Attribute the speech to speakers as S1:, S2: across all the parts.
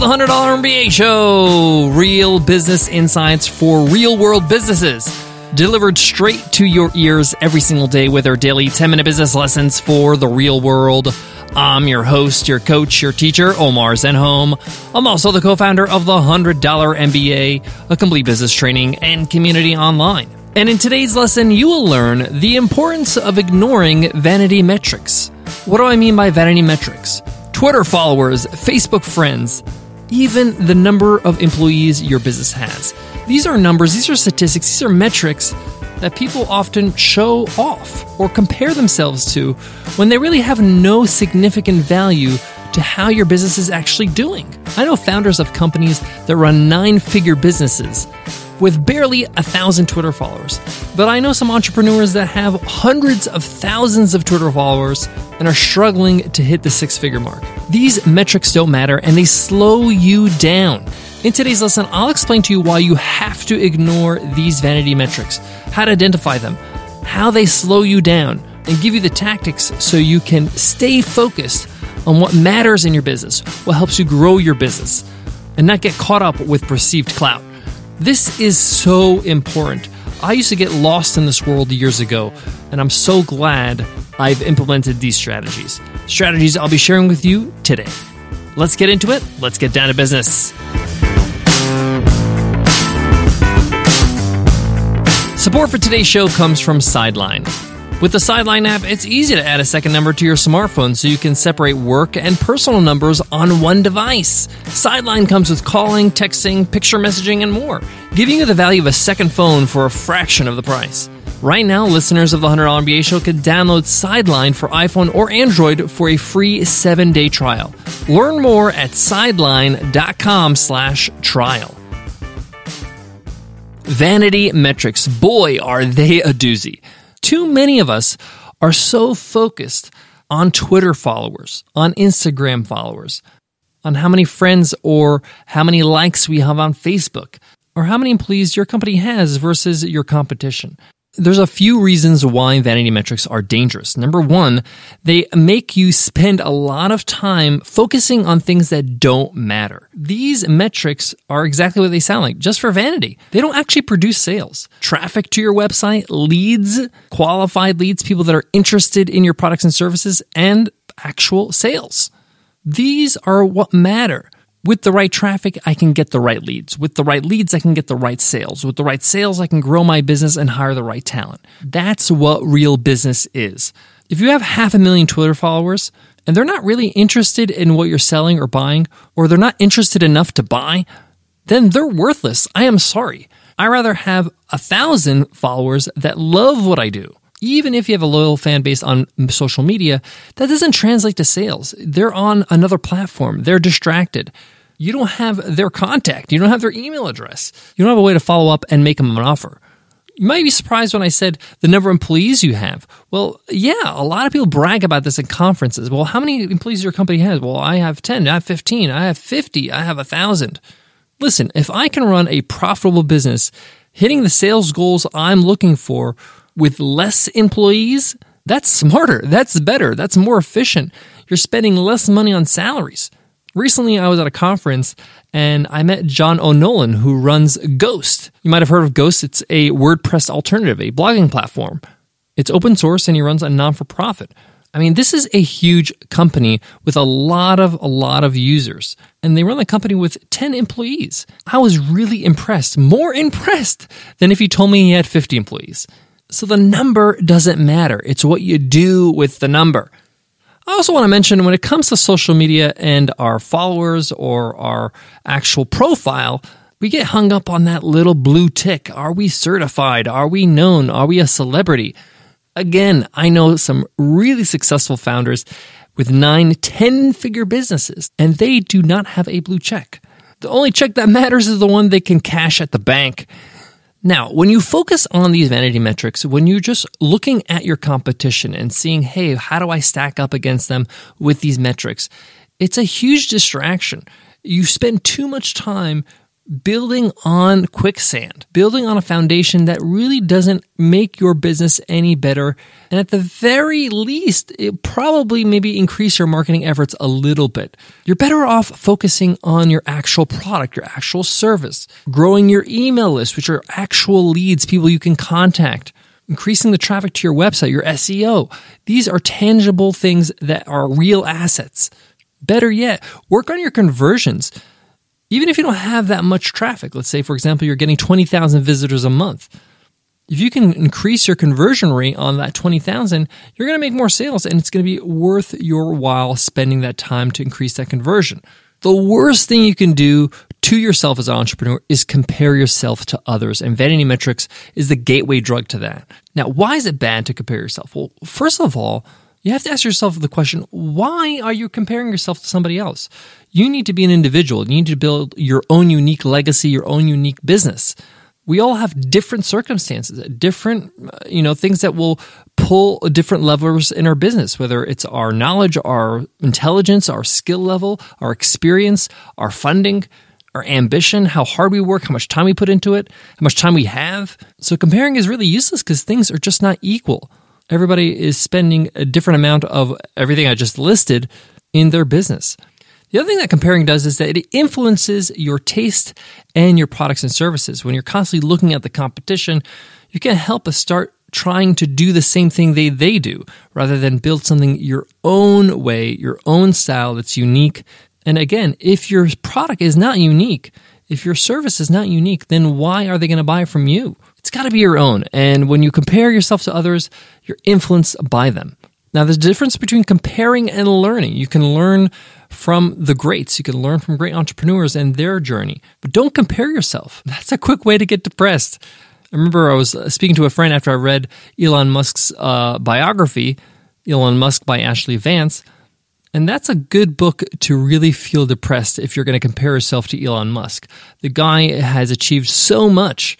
S1: the $100 MBA show. Real business insights for real world businesses. Delivered straight to your ears every single day with our daily 10 minute business lessons for the real world. I'm your host, your coach, your teacher, Omar Zenhom. I'm also the co founder of the $100 MBA, a complete business training and community online. And in today's lesson, you will learn the importance of ignoring vanity metrics. What do I mean by vanity metrics? Twitter followers, Facebook friends, even the number of employees your business has. These are numbers, these are statistics, these are metrics that people often show off or compare themselves to when they really have no significant value to how your business is actually doing. I know founders of companies that run nine figure businesses with barely a thousand Twitter followers. But I know some entrepreneurs that have hundreds of thousands of Twitter followers and are struggling to hit the six figure mark. These metrics don't matter and they slow you down. In today's lesson, I'll explain to you why you have to ignore these vanity metrics, how to identify them, how they slow you down, and give you the tactics so you can stay focused on what matters in your business, what helps you grow your business, and not get caught up with perceived clout. This is so important. I used to get lost in this world years ago, and I'm so glad I've implemented these strategies. Strategies I'll be sharing with you today. Let's get into it. Let's get down to business. Support for today's show comes from Sideline. With the Sideline app, it's easy to add a second number to your smartphone so you can separate work and personal numbers on one device. Sideline comes with calling, texting, picture messaging, and more, giving you the value of a second phone for a fraction of the price. Right now, listeners of the $100 MBA show can download Sideline for iPhone or Android for a free seven-day trial. Learn more at sideline.com slash trial. Vanity metrics. Boy, are they a doozy. Too many of us are so focused on Twitter followers, on Instagram followers, on how many friends or how many likes we have on Facebook, or how many employees your company has versus your competition. There's a few reasons why vanity metrics are dangerous. Number one, they make you spend a lot of time focusing on things that don't matter. These metrics are exactly what they sound like, just for vanity. They don't actually produce sales. Traffic to your website, leads, qualified leads, people that are interested in your products and services, and actual sales. These are what matter. With the right traffic, I can get the right leads. With the right leads, I can get the right sales. With the right sales, I can grow my business and hire the right talent. That's what real business is. If you have half a million Twitter followers and they're not really interested in what you're selling or buying, or they're not interested enough to buy, then they're worthless. I am sorry. I rather have a thousand followers that love what I do even if you have a loyal fan base on social media, that doesn't translate to sales. They're on another platform. They're distracted. You don't have their contact. You don't have their email address. You don't have a way to follow up and make them an offer. You might be surprised when I said the number of employees you have. Well, yeah, a lot of people brag about this at conferences. Well, how many employees your company has? Well, I have 10, I have 15, I have 50, I have 1,000. Listen, if I can run a profitable business hitting the sales goals I'm looking for with less employees, that's smarter. That's better. That's more efficient. You're spending less money on salaries. Recently, I was at a conference and I met John O'Nolan, who runs Ghost. You might have heard of Ghost. It's a WordPress alternative, a blogging platform. It's open source and he runs a non for profit. I mean, this is a huge company with a lot of a lot of users, and they run the company with 10 employees. I was really impressed, more impressed than if you told me he had 50 employees. So the number doesn't matter. It's what you do with the number. I also want to mention when it comes to social media and our followers or our actual profile, we get hung up on that little blue tick. Are we certified? Are we known? Are we a celebrity? Again, I know some really successful founders with nine, 10 figure businesses, and they do not have a blue check. The only check that matters is the one they can cash at the bank. Now, when you focus on these vanity metrics, when you're just looking at your competition and seeing, hey, how do I stack up against them with these metrics? It's a huge distraction. You spend too much time building on quicksand, building on a foundation that really doesn't make your business any better. And at the very least, it probably maybe increase your marketing efforts a little bit. You're better off focusing on your actual product, your actual service, growing your email list, which are actual leads, people you can contact increasing the traffic to your website, your SEO. These are tangible things that are real assets. Better yet, work on your conversions. Even if you don't have that much traffic, let's say, for example, you're getting 20,000 visitors a month. If you can increase your conversion rate on that 20,000, you're going to make more sales and it's going to be worth your while spending that time to increase that conversion. The worst thing you can do to yourself as an entrepreneur is compare yourself to others. And vanity metrics is the gateway drug to that. Now, why is it bad to compare yourself? Well, first of all, you have to ask yourself the question why are you comparing yourself to somebody else? You need to be an individual. You need to build your own unique legacy, your own unique business. We all have different circumstances, different, uh, you know, things that will pull different levers in our business, whether it's our knowledge, our intelligence, our skill level, our experience, our funding our ambition, how hard we work, how much time we put into it, how much time we have. So comparing is really useless because things are just not equal. Everybody is spending a different amount of everything I just listed in their business. The other thing that comparing does is that it influences your taste and your products and services. When you're constantly looking at the competition, you can't help but start trying to do the same thing they, they do rather than build something your own way, your own style that's unique and again, if your product is not unique, if your service is not unique, then why are they going to buy from you? It's got to be your own. And when you compare yourself to others, you're influenced by them. Now, there's a difference between comparing and learning. You can learn from the greats. You can learn from great entrepreneurs and their journey, but don't compare yourself. That's a quick way to get depressed. I remember I was speaking to a friend after I read Elon Musk's uh, biography, Elon Musk by Ashley Vance. And that's a good book to really feel depressed if you're going to compare yourself to Elon Musk. The guy has achieved so much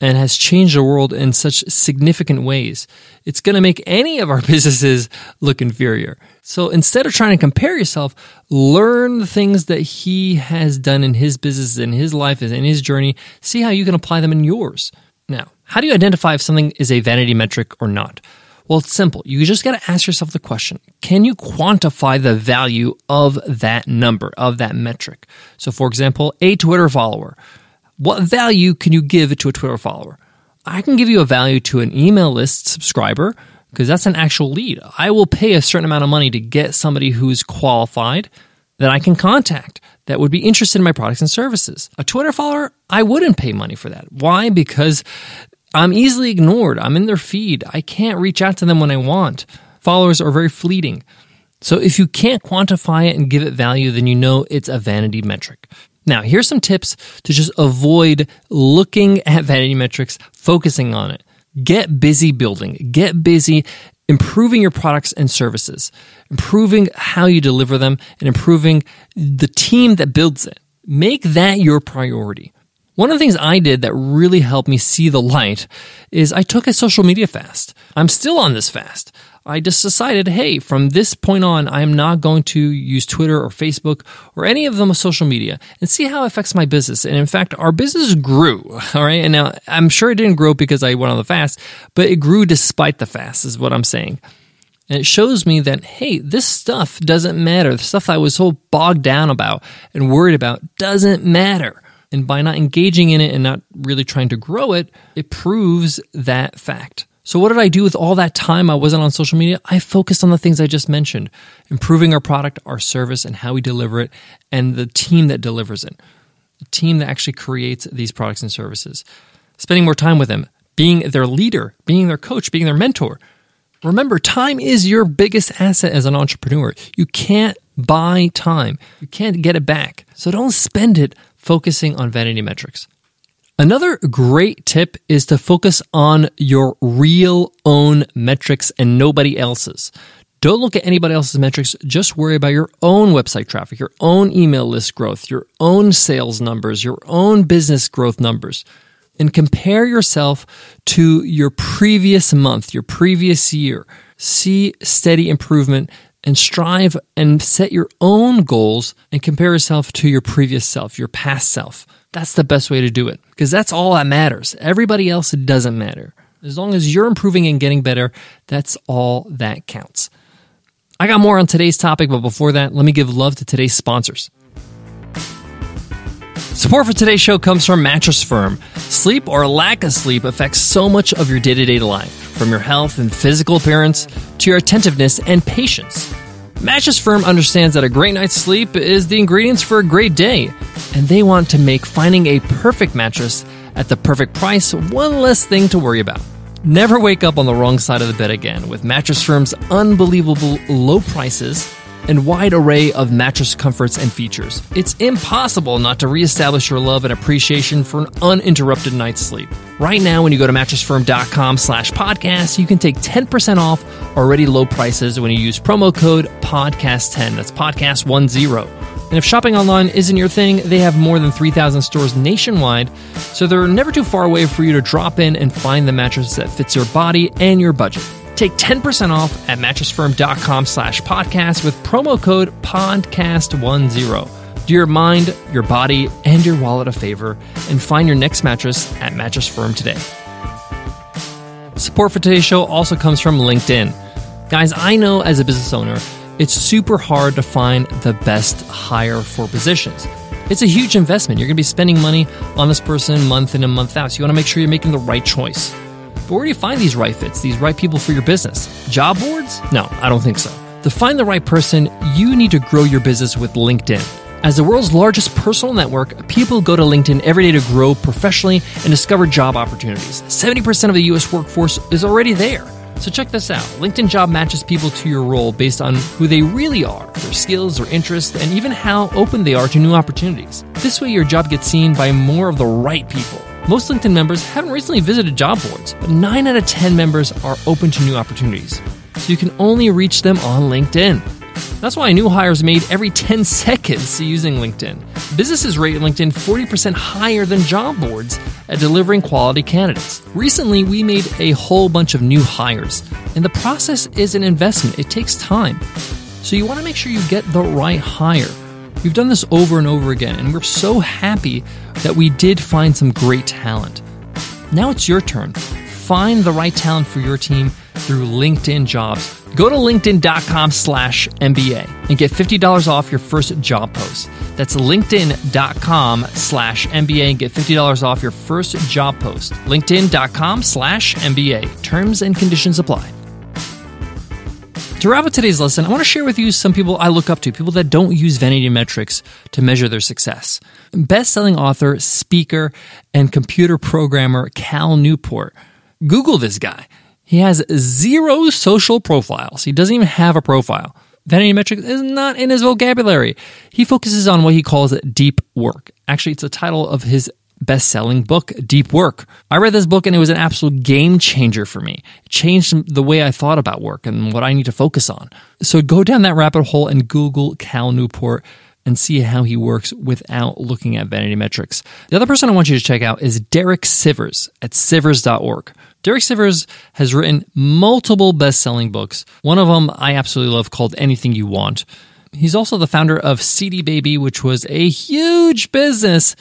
S1: and has changed the world in such significant ways. It's going to make any of our businesses look inferior. So instead of trying to compare yourself, learn the things that he has done in his business, in his life, in his journey. See how you can apply them in yours. Now, how do you identify if something is a vanity metric or not? Well, it's simple. You just got to ask yourself the question can you quantify the value of that number, of that metric? So, for example, a Twitter follower. What value can you give to a Twitter follower? I can give you a value to an email list subscriber because that's an actual lead. I will pay a certain amount of money to get somebody who's qualified that I can contact that would be interested in my products and services. A Twitter follower, I wouldn't pay money for that. Why? Because I'm easily ignored. I'm in their feed. I can't reach out to them when I want. Followers are very fleeting. So if you can't quantify it and give it value, then you know it's a vanity metric. Now, here's some tips to just avoid looking at vanity metrics, focusing on it. Get busy building, get busy improving your products and services, improving how you deliver them, and improving the team that builds it. Make that your priority. One of the things I did that really helped me see the light is I took a social media fast. I'm still on this fast. I just decided, hey, from this point on, I am not going to use Twitter or Facebook or any of them social media and see how it affects my business. And in fact, our business grew. All right. And now I'm sure it didn't grow because I went on the fast, but it grew despite the fast, is what I'm saying. And it shows me that, hey, this stuff doesn't matter. The stuff I was so bogged down about and worried about doesn't matter. And by not engaging in it and not really trying to grow it, it proves that fact. So, what did I do with all that time I wasn't on social media? I focused on the things I just mentioned improving our product, our service, and how we deliver it, and the team that delivers it, the team that actually creates these products and services. Spending more time with them, being their leader, being their coach, being their mentor. Remember, time is your biggest asset as an entrepreneur. You can't buy time, you can't get it back. So, don't spend it focusing on vanity metrics. Another great tip is to focus on your real own metrics and nobody else's. Don't look at anybody else's metrics. Just worry about your own website traffic, your own email list growth, your own sales numbers, your own business growth numbers. And compare yourself to your previous month, your previous year. See steady improvement and strive and set your own goals and compare yourself to your previous self, your past self. That's the best way to do it because that's all that matters. Everybody else doesn't matter. As long as you're improving and getting better, that's all that counts. I got more on today's topic, but before that, let me give love to today's sponsors. Support for today's show comes from Mattress Firm. Sleep or lack of sleep affects so much of your day to day life, from your health and physical appearance to your attentiveness and patience. Mattress Firm understands that a great night's sleep is the ingredients for a great day, and they want to make finding a perfect mattress at the perfect price one less thing to worry about. Never wake up on the wrong side of the bed again with Mattress Firm's unbelievable low prices and wide array of mattress comforts and features. It's impossible not to reestablish your love and appreciation for an uninterrupted night's sleep. Right now, when you go to mattressfirm.com slash podcast, you can take 10% off already low prices when you use promo code podcast10. That's podcast10. And if shopping online isn't your thing, they have more than 3,000 stores nationwide, so they're never too far away for you to drop in and find the mattress that fits your body and your budget. Take 10% off at mattressfirm.com slash podcast with promo code podcast10. Do your mind, your body, and your wallet a favor and find your next mattress at Mattress Firm today. Support for today's show also comes from LinkedIn. Guys, I know as a business owner, it's super hard to find the best hire for positions. It's a huge investment. You're going to be spending money on this person month in and month out. So you want to make sure you're making the right choice. But where do you find these right fits, these right people for your business? Job boards? No, I don't think so. To find the right person, you need to grow your business with LinkedIn. As the world's largest personal network, people go to LinkedIn every day to grow professionally and discover job opportunities. 70% of the US workforce is already there. So check this out. LinkedIn Job matches people to your role based on who they really are, their skills, their interests, and even how open they are to new opportunities. This way, your job gets seen by more of the right people. Most LinkedIn members haven't recently visited job boards, but 9 out of 10 members are open to new opportunities. So you can only reach them on LinkedIn. That's why new hires made every 10 seconds using LinkedIn. Businesses rate LinkedIn 40% higher than job boards at delivering quality candidates. Recently, we made a whole bunch of new hires, and the process is an investment. It takes time. So you want to make sure you get the right hire. We've done this over and over again, and we're so happy that we did find some great talent. Now it's your turn. Find the right talent for your team through LinkedIn Jobs. Go to linkedin.com slash MBA and get $50 off your first job post. That's linkedin.com slash MBA and get $50 off your first job post. LinkedIn.com slash MBA. Terms and conditions apply. To wrap up today's lesson, I want to share with you some people I look up to, people that don't use vanity metrics to measure their success. Best selling author, speaker, and computer programmer Cal Newport. Google this guy. He has zero social profiles. He doesn't even have a profile. Vanity metrics is not in his vocabulary. He focuses on what he calls deep work. Actually, it's the title of his best selling book, Deep Work. I read this book and it was an absolute game changer for me. It changed the way I thought about work and what I need to focus on. So go down that rabbit hole and Google Cal Newport and see how he works without looking at vanity metrics. The other person I want you to check out is Derek Sivers at sivers.org. Derek Sivers has written multiple best selling books. One of them I absolutely love called Anything You Want. He's also the founder of CD Baby, which was a huge business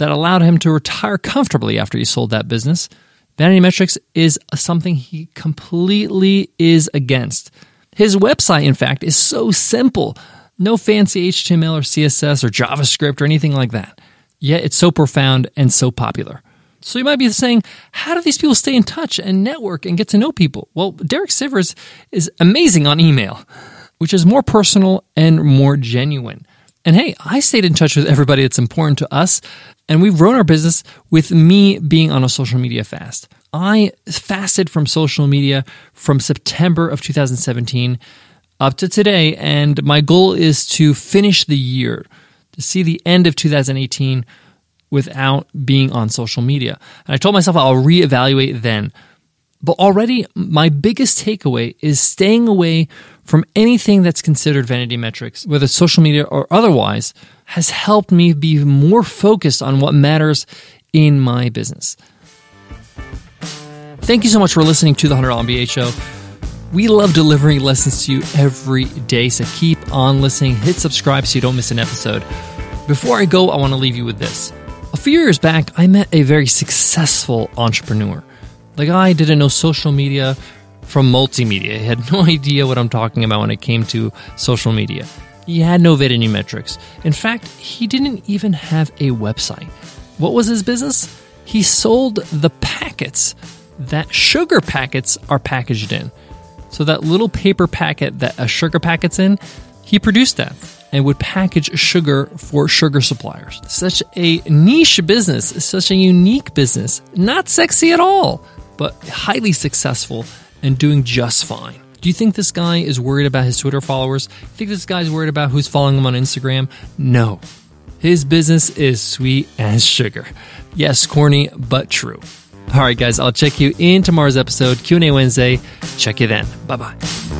S1: that allowed him to retire comfortably after he sold that business. Vanity metrics is something he completely is against. His website, in fact, is so simple. No fancy HTML or CSS or JavaScript or anything like that. Yet it's so profound and so popular. So you might be saying, how do these people stay in touch and network and get to know people? Well, Derek Sivers is amazing on email, which is more personal and more genuine. And hey, I stayed in touch with everybody that's important to us, and we've grown our business with me being on a social media fast. I fasted from social media from September of 2017 up to today, and my goal is to finish the year, to see the end of 2018 without being on social media. And I told myself I'll reevaluate then. But already, my biggest takeaway is staying away from anything that's considered vanity metrics, whether social media or otherwise, has helped me be more focused on what matters in my business. Thank you so much for listening to the $100 MBA show. We love delivering lessons to you every day, so keep on listening. Hit subscribe so you don't miss an episode. Before I go, I want to leave you with this. A few years back, I met a very successful entrepreneur. The guy didn't know social media from multimedia. He had no idea what I'm talking about when it came to social media. He had no metrics. In fact, he didn't even have a website. What was his business? He sold the packets that sugar packets are packaged in. So that little paper packet that a sugar packet's in, he produced that and would package sugar for sugar suppliers. Such a niche business, such a unique business, not sexy at all, but highly successful and doing just fine. Do you think this guy is worried about his Twitter followers? You Think this guy's worried about who's following him on Instagram? No. His business is sweet as sugar. Yes, corny, but true. All right, guys, I'll check you in tomorrow's episode, Q&A Wednesday. Check you then. Bye-bye.